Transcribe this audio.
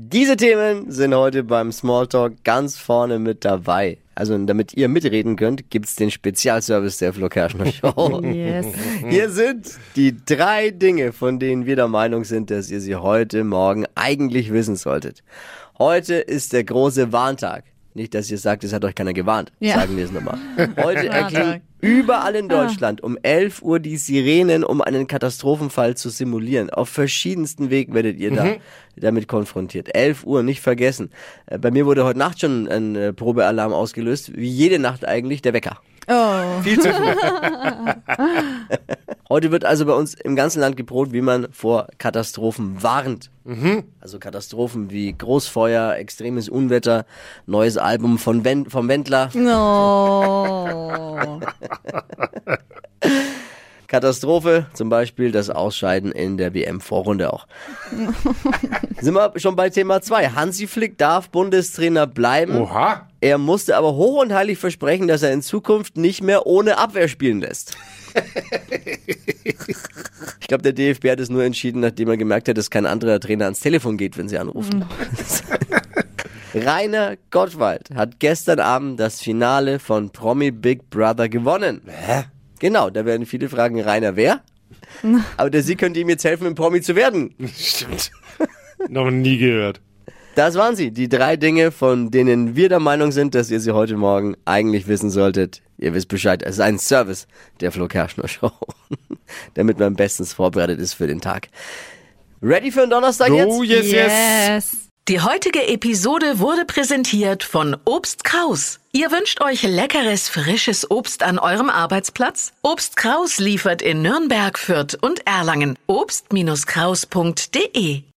Diese Themen sind heute beim Smalltalk ganz vorne mit dabei. Also damit ihr mitreden könnt, gibt's den Spezialservice der Flo Kerschner Show. Yes. Hier sind die drei Dinge, von denen wir der Meinung sind, dass ihr sie heute Morgen eigentlich wissen solltet. Heute ist der große Warntag. Nicht, dass ihr sagt, es hat euch keiner gewarnt. Ja. Sagen wir es nochmal. Heute erklingen überall in Deutschland um 11 Uhr die Sirenen, um einen Katastrophenfall zu simulieren. Auf verschiedensten Wegen werdet ihr da damit konfrontiert. 11 Uhr, nicht vergessen. Äh, Bei mir wurde heute Nacht schon ein äh, Probealarm ausgelöst. Wie jede Nacht eigentlich der Wecker. Oh. Viel zu früh. Heute wird also bei uns im ganzen Land geprobt, wie man vor Katastrophen warnt. Also Katastrophen wie Großfeuer, extremes Unwetter, neues Album von Wen vom Wendler. No. Katastrophe, zum Beispiel das Ausscheiden in der WM-Vorrunde auch. Sind wir schon bei Thema 2. Hansi Flick darf Bundestrainer bleiben. Oha. Er musste aber hoch und heilig versprechen, dass er in Zukunft nicht mehr ohne Abwehr spielen lässt. Ich glaube, der DFB hat es nur entschieden, nachdem er gemerkt hat, dass kein anderer Trainer ans Telefon geht, wenn sie anrufen. Rainer Gottwald hat gestern Abend das Finale von Promi Big Brother gewonnen. Hä? Genau, da werden viele fragen, Rainer wer? Aber der Sieg könnte ihm jetzt helfen, ein Promi zu werden. Stimmt. Noch nie gehört. Das waren sie, die drei Dinge, von denen wir der Meinung sind, dass ihr sie heute Morgen eigentlich wissen solltet. Ihr wisst Bescheid, es ist ein Service der Flo Kerschner Show, damit man bestens vorbereitet ist für den Tag. Ready für den Donnerstag jetzt? Oh, yes, yes. Yes. Die heutige Episode wurde präsentiert von Obst Kraus. Ihr wünscht euch leckeres, frisches Obst an eurem Arbeitsplatz? Obst Kraus liefert in Nürnberg, Fürth und Erlangen. Obst-Kraus.de